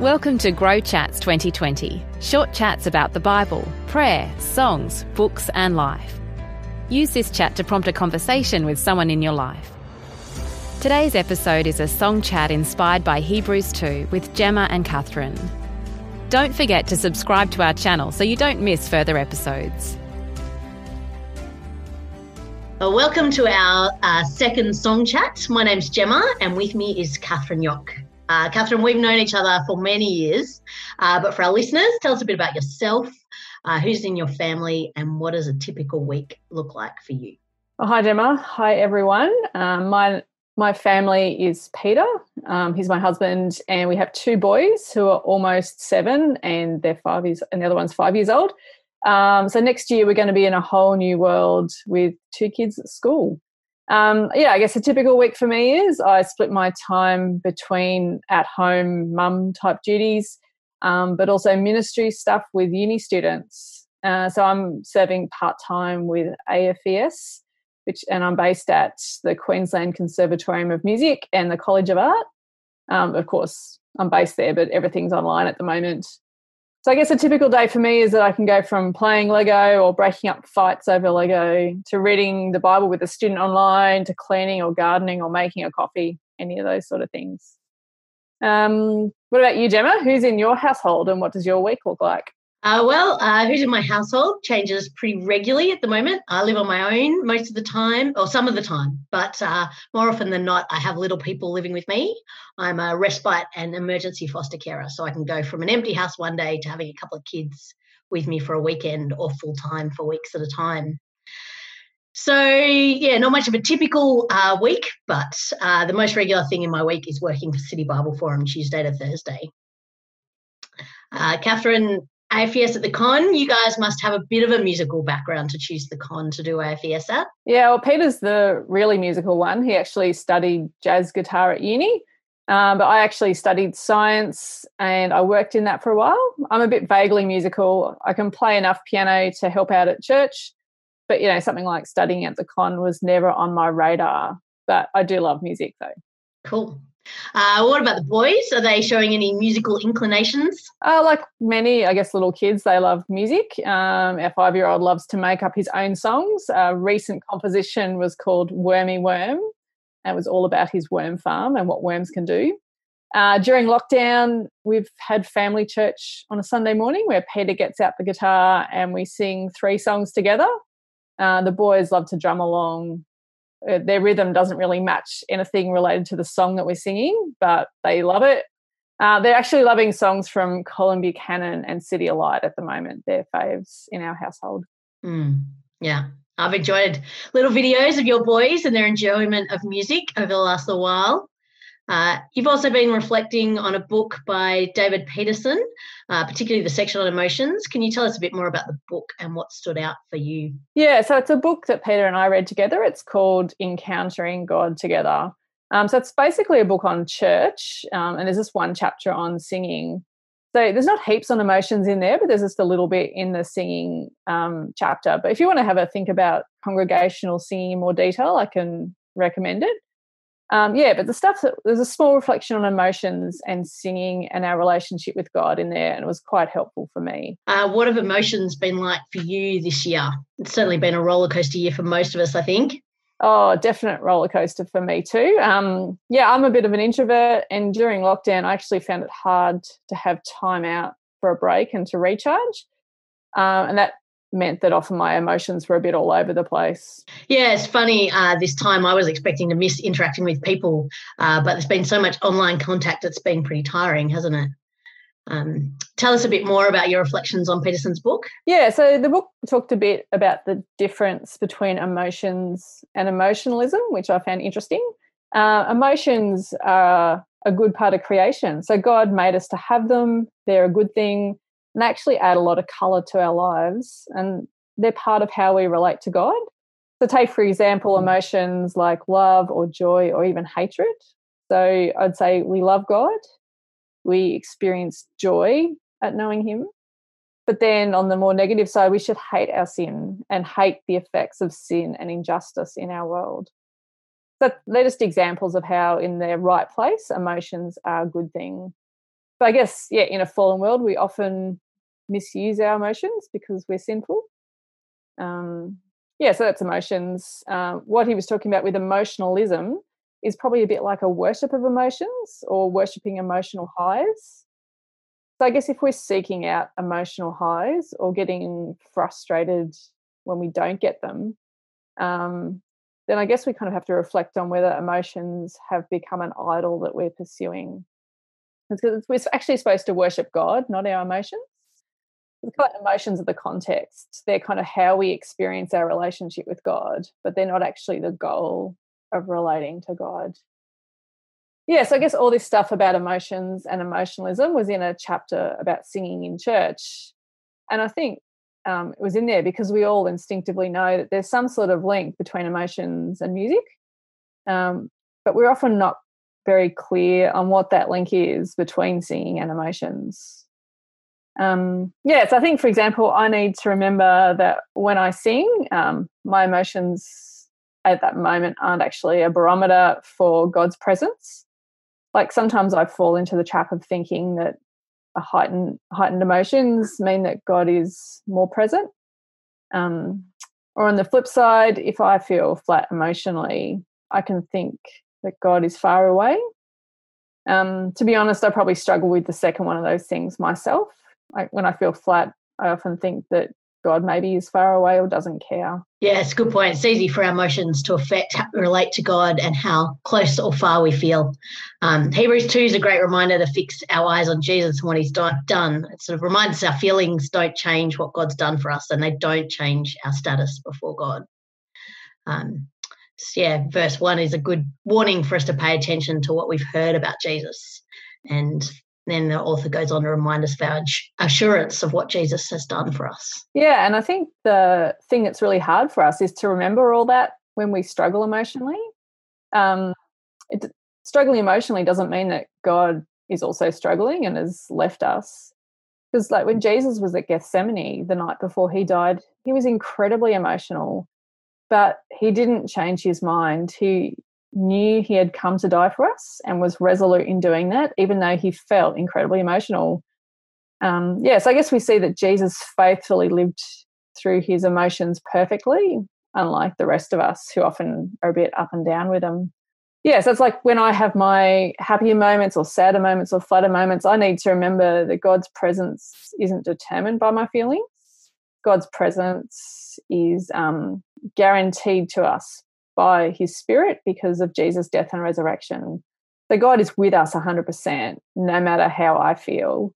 Welcome to Grow Chats 2020, short chats about the Bible, prayer, songs, books, and life. Use this chat to prompt a conversation with someone in your life. Today's episode is a song chat inspired by Hebrews 2 with Gemma and Catherine. Don't forget to subscribe to our channel so you don't miss further episodes. Well, welcome to our uh, second song chat. My name's Gemma, and with me is Catherine Yock. Uh, Catherine, we've known each other for many years, uh, but for our listeners, tell us a bit about yourself, uh, who's in your family, and what does a typical week look like for you? Oh, hi, Gemma. Hi, everyone. Um, my my family is Peter. Um, he's my husband, and we have two boys who are almost seven, and they're five years, and the other one's five years old. Um, so next year we're going to be in a whole new world with two kids at school. Um, yeah, I guess a typical week for me is I split my time between at home mum type duties, um, but also ministry stuff with uni students. Uh, so I'm serving part time with AFES, which and I'm based at the Queensland Conservatorium of Music and the College of Art. Um, of course, I'm based there, but everything's online at the moment. So I guess a typical day for me is that I can go from playing Lego or breaking up fights over Lego to reading the Bible with a student online to cleaning or gardening or making a coffee, any of those sort of things. Um, what about you, Gemma? Who's in your household and what does your week look like? Uh, well, uh, who's in my household changes pretty regularly at the moment. I live on my own most of the time, or some of the time, but uh, more often than not, I have little people living with me. I'm a respite and emergency foster carer, so I can go from an empty house one day to having a couple of kids with me for a weekend or full time for weeks at a time. So, yeah, not much of a typical uh, week, but uh, the most regular thing in my week is working for City Bible Forum Tuesday to Thursday. Uh, Catherine AFES at the con, you guys must have a bit of a musical background to choose the con to do AFES at. Yeah, well, Peter's the really musical one. He actually studied jazz guitar at uni, um, but I actually studied science and I worked in that for a while. I'm a bit vaguely musical. I can play enough piano to help out at church, but you know, something like studying at the con was never on my radar. But I do love music though. Cool. Uh, what about the boys? Are they showing any musical inclinations? Uh, like many, I guess, little kids, they love music. Um, our five year old loves to make up his own songs. A recent composition was called Wormy Worm. It was all about his worm farm and what worms can do. Uh, during lockdown, we've had family church on a Sunday morning where Peter gets out the guitar and we sing three songs together. Uh, the boys love to drum along uh, their rhythm doesn't really match anything related to the song that we're singing, but they love it. Uh, they're actually loving songs from Colin Buchanan and CityAlight at the moment. They're faves in our household. Mm, yeah, I've enjoyed little videos of your boys and their enjoyment of music over the last little while. Uh, you've also been reflecting on a book by David Peterson, uh, particularly the section on emotions. Can you tell us a bit more about the book and what stood out for you? Yeah, so it's a book that Peter and I read together. It's called Encountering God Together. Um, so it's basically a book on church, um, and there's this one chapter on singing. So there's not heaps on emotions in there, but there's just a little bit in the singing um, chapter. But if you want to have a think about congregational singing in more detail, I can recommend it um, yeah, but the stuff that there's a small reflection on emotions and singing and our relationship with God in there, and it was quite helpful for me. Uh, what have emotions been like for you this year? It's certainly been a roller coaster year for most of us, I think. Oh, definite roller coaster for me too. Um, yeah, I'm a bit of an introvert, and during lockdown, I actually found it hard to have time out for a break and to recharge. Um, and that meant that often my emotions were a bit all over the place. Yeah, it's funny. Uh, this time I was expecting to miss interacting with people, uh, but there's been so much online contact, it's been pretty tiring, hasn't it? Um, tell us a bit more about your reflections on Peterson's book. Yeah, so the book talked a bit about the difference between emotions and emotionalism, which I found interesting. Uh, emotions are a good part of creation. So God made us to have them, they're a good thing and actually add a lot of color to our lives. And they're part of how we relate to God. So, take for example, emotions like love or joy or even hatred. So, I'd say we love God, we experience joy at knowing Him. But then on the more negative side, we should hate our sin and hate the effects of sin and injustice in our world. So they're just examples of how, in their right place, emotions are a good thing. But I guess, yeah, in a fallen world, we often misuse our emotions because we're sinful. Um, yeah, so that's emotions. Um, what he was talking about with emotionalism is probably a bit like a worship of emotions or worshipping emotional highs. So I guess if we're seeking out emotional highs or getting frustrated when we don't get them, um, then I guess we kind of have to reflect on whether emotions have become an idol that we're pursuing. Because we're actually supposed to worship God, not our emotions. The kind of emotions are the context. They're kind of how we experience our relationship with God, but they're not actually the goal of relating to God. Yeah, so I guess all this stuff about emotions and emotionalism was in a chapter about singing in church. And I think um, it was in there because we all instinctively know that there's some sort of link between emotions and music. Um, but we're often not very clear on what that link is between singing and emotions. Um, yeah, so I think, for example, I need to remember that when I sing, um, my emotions at that moment aren't actually a barometer for God's presence. Like sometimes I fall into the trap of thinking that heightened heightened emotions mean that God is more present. Um, or on the flip side, if I feel flat emotionally, I can think that God is far away. Um, to be honest, I probably struggle with the second one of those things myself. Like when I feel flat, I often think that God maybe is far away or doesn't care. Yeah, it's a good point. It's easy for our emotions to affect, relate to God and how close or far we feel. Um, Hebrews 2 is a great reminder to fix our eyes on Jesus and what he's done. It sort of reminds us our feelings don't change what God's done for us and they don't change our status before God. Um, yeah, verse 1 is a good warning for us to pay attention to what we've heard about Jesus and then the author goes on to remind us of our assurance of what Jesus has done for us. Yeah, and I think the thing that's really hard for us is to remember all that when we struggle emotionally. Um, it, struggling emotionally doesn't mean that God is also struggling and has left us. Because, like, when Jesus was at Gethsemane the night before he died, he was incredibly emotional, but he didn't change his mind. He knew he had come to die for us and was resolute in doing that, even though he felt incredibly emotional. Um, yes, yeah, so I guess we see that Jesus faithfully lived through his emotions perfectly, unlike the rest of us who often are a bit up and down with them. Yeah, so it's like when I have my happier moments or sadder moments or flatter moments, I need to remember that God's presence isn't determined by my feelings. God's presence is um, guaranteed to us by his spirit because of Jesus' death and resurrection. So God is with us 100%, no matter how I feel.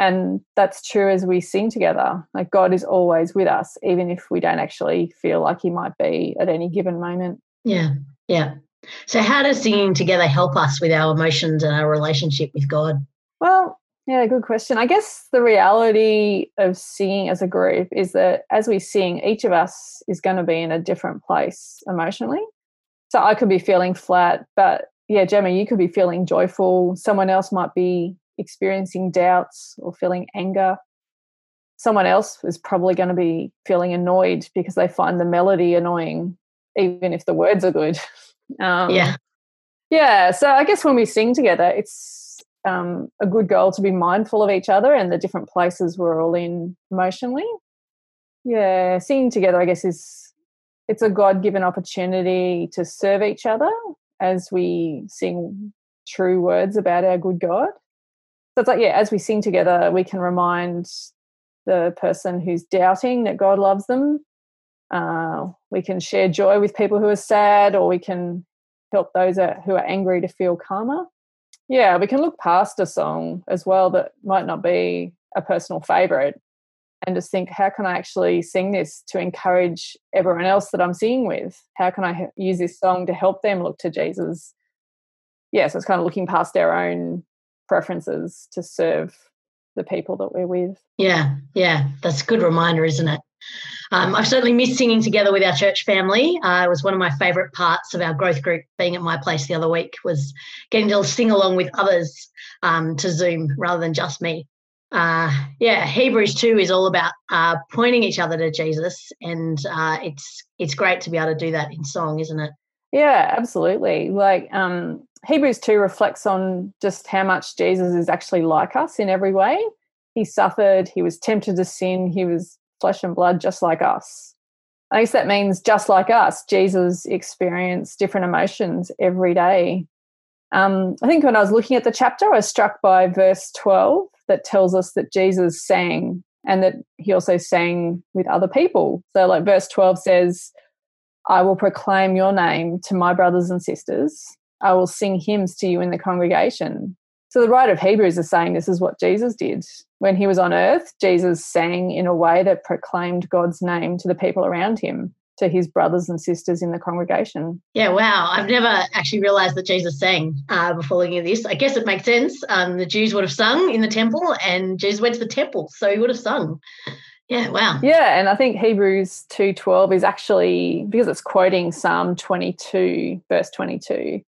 And that's true as we sing together. Like God is always with us, even if we don't actually feel like he might be at any given moment. Yeah. Yeah. So, how does singing together help us with our emotions and our relationship with God? Well, yeah, good question. I guess the reality of singing as a group is that as we sing, each of us is going to be in a different place emotionally. So I could be feeling flat, but yeah, Gemma, you could be feeling joyful. Someone else might be experiencing doubts or feeling anger. Someone else is probably going to be feeling annoyed because they find the melody annoying, even if the words are good. Um, yeah. Yeah. So I guess when we sing together, it's um, a good goal to be mindful of each other and the different places we're all in emotionally. Yeah, singing together, I guess, is it's a God given opportunity to serve each other as we sing true words about our good God. So it's like, yeah, as we sing together, we can remind the person who's doubting that God loves them. Uh, we can share joy with people who are sad, or we can help those who are angry to feel calmer yeah, we can look past a song as well that might not be a personal favorite and just think, how can I actually sing this to encourage everyone else that I'm singing with? How can I use this song to help them look to Jesus? Yeah, so it's kind of looking past our own preferences to serve the people that we're with. Yeah, yeah, that's a good reminder, isn't it? Um, I've certainly missed singing together with our church family. Uh, it was one of my favourite parts of our growth group being at my place the other week was getting to sing along with others um, to Zoom rather than just me. Uh, yeah, Hebrews two is all about uh, pointing each other to Jesus, and uh, it's it's great to be able to do that in song, isn't it? Yeah, absolutely. Like um, Hebrews 2 reflects on just how much Jesus is actually like us in every way. He suffered, he was tempted to sin, he was flesh and blood just like us. I guess that means just like us, Jesus experienced different emotions every day. Um, I think when I was looking at the chapter, I was struck by verse 12 that tells us that Jesus sang and that he also sang with other people. So, like verse 12 says, I will proclaim your name to my brothers and sisters. I will sing hymns to you in the congregation. So the writer of Hebrews is saying this is what Jesus did. When he was on earth, Jesus sang in a way that proclaimed God's name to the people around him, to his brothers and sisters in the congregation. Yeah, wow. I've never actually realized that Jesus sang uh, before looking at this. I guess it makes sense. Um, the Jews would have sung in the temple, and Jesus went to the temple, so he would have sung. Yeah, wow. Yeah, and I think Hebrews 2:12 is actually because it's quoting Psalm 22 verse 22,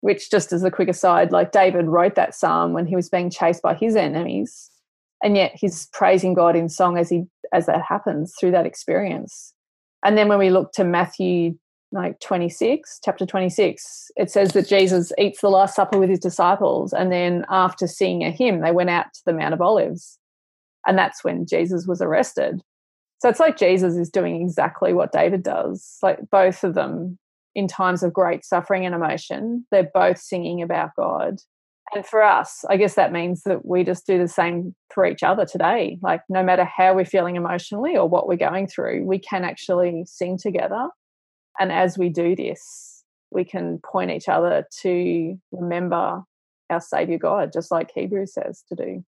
which just as a quick aside, like David wrote that psalm when he was being chased by his enemies, and yet he's praising God in song as he as that happens through that experience. And then when we look to Matthew like 26, chapter 26, it says that Jesus eats the last supper with his disciples and then after seeing a hymn they went out to the Mount of Olives and that's when Jesus was arrested. So it's like Jesus is doing exactly what David does. Like both of them, in times of great suffering and emotion, they're both singing about God. And for us, I guess that means that we just do the same for each other today. Like, no matter how we're feeling emotionally or what we're going through, we can actually sing together. And as we do this, we can point each other to remember our Savior God, just like Hebrews says to do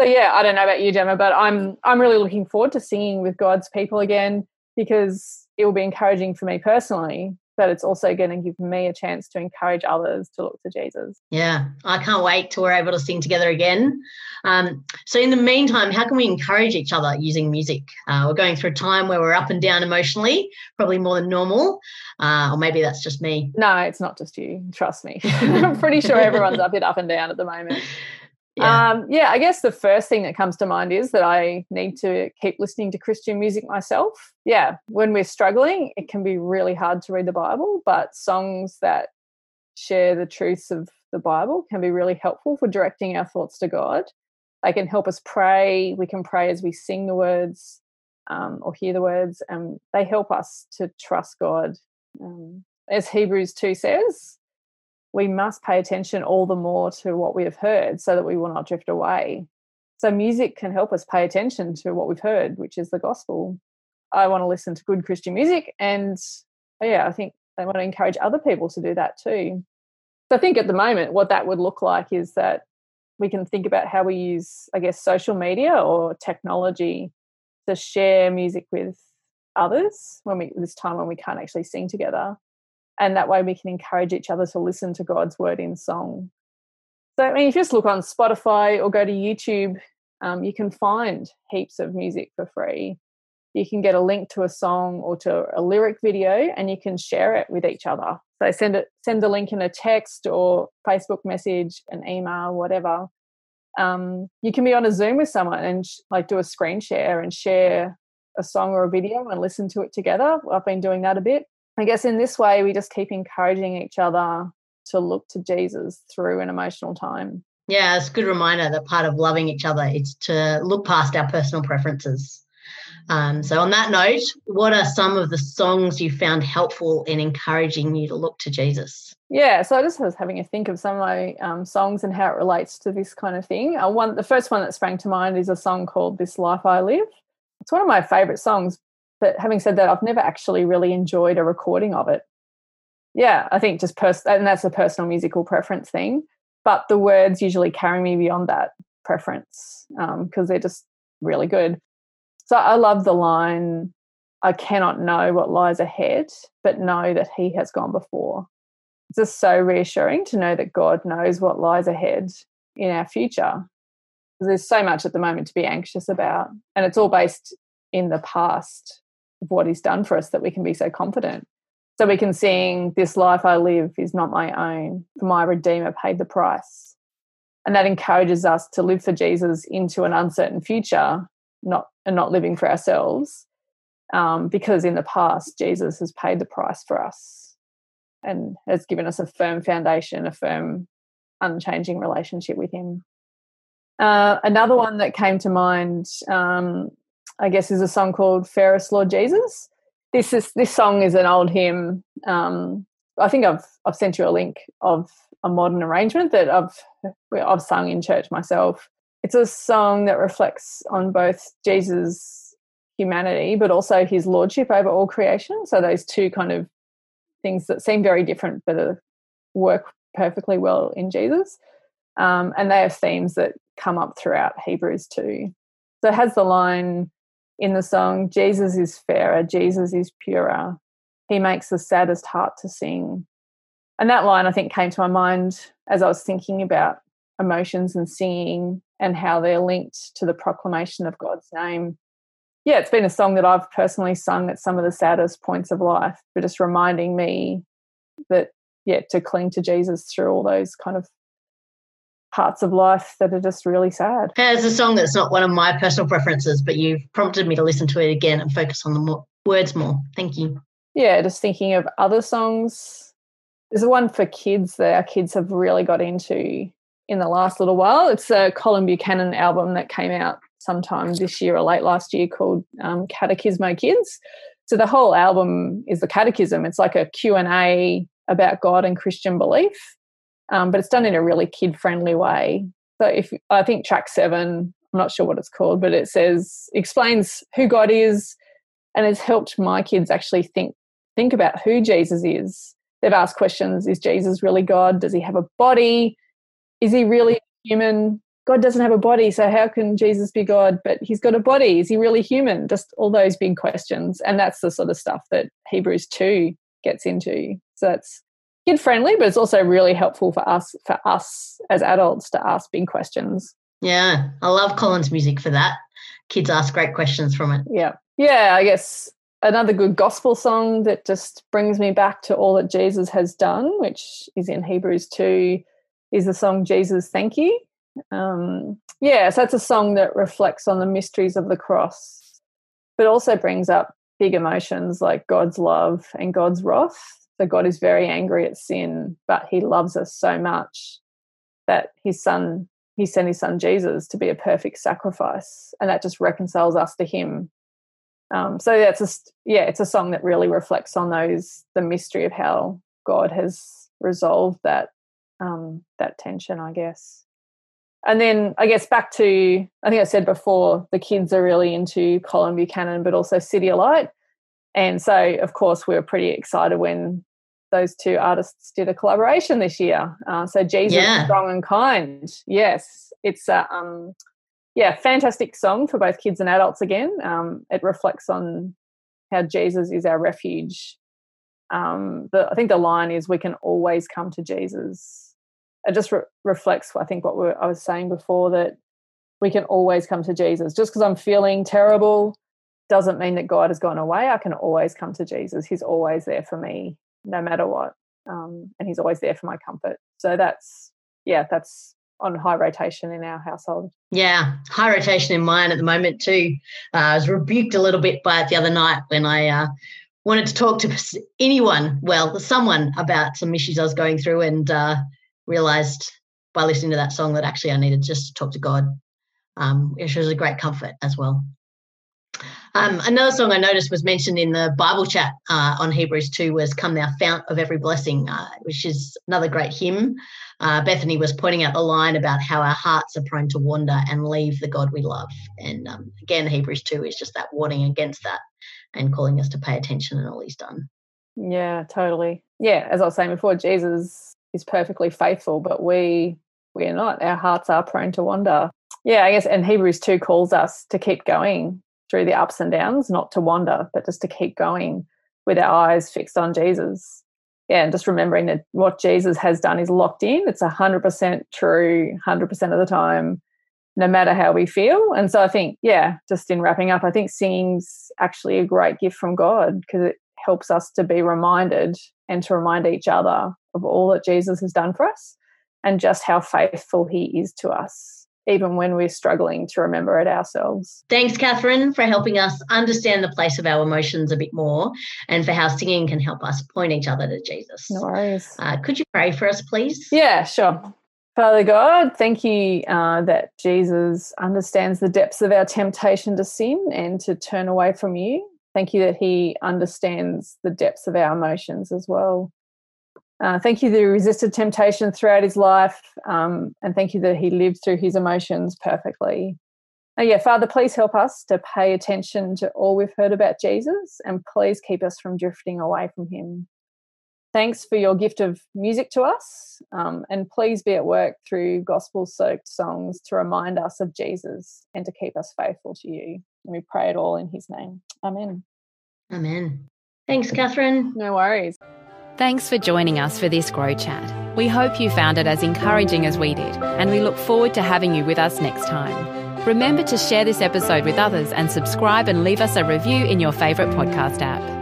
so yeah, I don't know about you, Gemma, but I'm I'm really looking forward to singing with God's people again because it will be encouraging for me personally, but it's also going to give me a chance to encourage others to look to Jesus. Yeah, I can't wait till we're able to sing together again. Um, so in the meantime, how can we encourage each other using music? Uh, we're going through a time where we're up and down emotionally, probably more than normal, uh, or maybe that's just me. No, it's not just you. Trust me. I'm pretty sure everyone's a bit up and down at the moment. Yeah. Um, yeah, I guess the first thing that comes to mind is that I need to keep listening to Christian music myself. Yeah, when we're struggling, it can be really hard to read the Bible, but songs that share the truths of the Bible can be really helpful for directing our thoughts to God. They can help us pray. We can pray as we sing the words um, or hear the words, and they help us to trust God. Um, as Hebrews 2 says, we must pay attention all the more to what we have heard so that we will not drift away. So, music can help us pay attention to what we've heard, which is the gospel. I want to listen to good Christian music, and yeah, I think I want to encourage other people to do that too. So, I think at the moment, what that would look like is that we can think about how we use, I guess, social media or technology to share music with others when we this time when we can't actually sing together and that way we can encourage each other to listen to God's word in song. So, I mean, if you just look on Spotify or go to YouTube, um, you can find heaps of music for free. You can get a link to a song or to a lyric video, and you can share it with each other. So send it, send the link in a text or Facebook message, an email, whatever. Um, you can be on a Zoom with someone and sh- like do a screen share and share a song or a video and listen to it together. I've been doing that a bit. I guess in this way, we just keep encouraging each other to look to Jesus through an emotional time. Yeah, it's a good reminder that part of loving each other is to look past our personal preferences. Um, so, on that note, what are some of the songs you found helpful in encouraging you to look to Jesus? Yeah, so I just was having a think of some of my um, songs and how it relates to this kind of thing. Uh, one, the first one that sprang to mind is a song called "This Life I Live." It's one of my favorite songs but having said that, I've never actually really enjoyed a recording of it. Yeah, I think just pers- and that's a personal musical preference thing. But the words usually carry me beyond that preference because um, they're just really good. So I love the line, I cannot know what lies ahead, but know that He has gone before. It's just so reassuring to know that God knows what lies ahead in our future. There's so much at the moment to be anxious about, and it's all based in the past what he's done for us that we can be so confident. So we can sing, This life I live is not my own, for my Redeemer paid the price. And that encourages us to live for Jesus into an uncertain future, not and not living for ourselves. Um, because in the past, Jesus has paid the price for us. and has given us a firm foundation, a firm, unchanging relationship with Him. Uh, another one that came to mind, um, I guess, is a song called "Fairest Lord Jesus." This is this song is an old hymn. Um, I think I've I've sent you a link of a modern arrangement that I've I've sung in church myself. It's a song that reflects on both Jesus' humanity, but also his lordship over all creation. So those two kind of things that seem very different, but work perfectly well in Jesus. Um, and they have themes that come up throughout Hebrews too. So it has the line in the song, Jesus is fairer, Jesus is purer. He makes the saddest heart to sing. And that line, I think, came to my mind as I was thinking about emotions and singing and how they're linked to the proclamation of God's name. Yeah, it's been a song that I've personally sung at some of the saddest points of life, but just reminding me that, yeah, to cling to Jesus through all those kind of parts of life that are just really sad. It's a song that's not one of my personal preferences, but you've prompted me to listen to it again and focus on the more, words more. Thank you. Yeah, just thinking of other songs. There's one for kids that our kids have really got into in the last little while. It's a Colin Buchanan album that came out sometime this year or late last year called um, Catechismo Kids. So the whole album is the catechism. It's like a Q&A about God and Christian belief um, but it's done in a really kid friendly way. So if I think track seven, I'm not sure what it's called, but it says explains who God is, and has helped my kids actually think think about who Jesus is. They've asked questions: Is Jesus really God? Does he have a body? Is he really human? God doesn't have a body, so how can Jesus be God? But he's got a body. Is he really human? Just all those big questions, and that's the sort of stuff that Hebrews two gets into. So that's kid friendly, but it's also really helpful for us for us as adults to ask big questions. Yeah, I love Colin's music for that. Kids ask great questions from it. Yeah, yeah. I guess another good gospel song that just brings me back to all that Jesus has done, which is in Hebrews two, is the song "Jesus, Thank You." Um, yeah, so it's a song that reflects on the mysteries of the cross, but also brings up big emotions like God's love and God's wrath so God is very angry at sin, but he loves us so much that his son, he sent his son Jesus to be a perfect sacrifice. And that just reconciles us to him. Um, so that's just, yeah, it's a song that really reflects on those, the mystery of how God has resolved that, um, that tension, I guess. And then I guess back to, I think I said before, the kids are really into Colin Buchanan, but also CityAlight. And so, of course, we were pretty excited when those two artists did a collaboration this year. Uh, so Jesus, yeah. strong and kind. Yes, it's a um, yeah, fantastic song for both kids and adults. Again, um, it reflects on how Jesus is our refuge. Um, the, I think the line is, "We can always come to Jesus." It just re- reflects, I think, what I was saying before that we can always come to Jesus. Just because I'm feeling terrible doesn't mean that God has gone away. I can always come to Jesus. He's always there for me no matter what. Um, and he's always there for my comfort. So that's, yeah, that's on high rotation in our household. Yeah, high rotation in mine at the moment too. Uh, I was rebuked a little bit by it the other night when I uh, wanted to talk to anyone, well, someone about some issues I was going through and uh, realized by listening to that song that actually I needed just to talk to God, um, which was a great comfort as well. Um, another song I noticed was mentioned in the Bible chat uh, on Hebrews 2 was Come Thou Fount of Every Blessing, uh, which is another great hymn. Uh, Bethany was pointing out the line about how our hearts are prone to wander and leave the God we love. And um, again, Hebrews 2 is just that warning against that and calling us to pay attention and all he's done. Yeah, totally. Yeah, as I was saying before, Jesus is perfectly faithful, but we we are not. Our hearts are prone to wander. Yeah, I guess and Hebrews 2 calls us to keep going through the ups and downs, not to wander, but just to keep going with our eyes fixed on Jesus. Yeah, and just remembering that what Jesus has done is locked in. It's 100% true, 100% of the time, no matter how we feel. And so I think, yeah, just in wrapping up, I think singing's actually a great gift from God because it helps us to be reminded and to remind each other of all that Jesus has done for us and just how faithful he is to us even when we're struggling to remember it ourselves. Thanks, Catherine, for helping us understand the place of our emotions a bit more and for how singing can help us point each other to Jesus. No worries. Uh, could you pray for us, please? Yeah, sure. Father God, thank you uh, that Jesus understands the depths of our temptation to sin and to turn away from you. Thank you that he understands the depths of our emotions as well. Uh, thank you that he resisted temptation throughout his life, um, and thank you that he lived through his emotions perfectly. Uh, yeah, Father, please help us to pay attention to all we've heard about Jesus, and please keep us from drifting away from him. Thanks for your gift of music to us, um, and please be at work through gospel soaked songs to remind us of Jesus and to keep us faithful to you. And we pray it all in his name. Amen. Amen. Thanks, Catherine. No worries. Thanks for joining us for this Grow Chat. We hope you found it as encouraging as we did, and we look forward to having you with us next time. Remember to share this episode with others and subscribe and leave us a review in your favourite podcast app.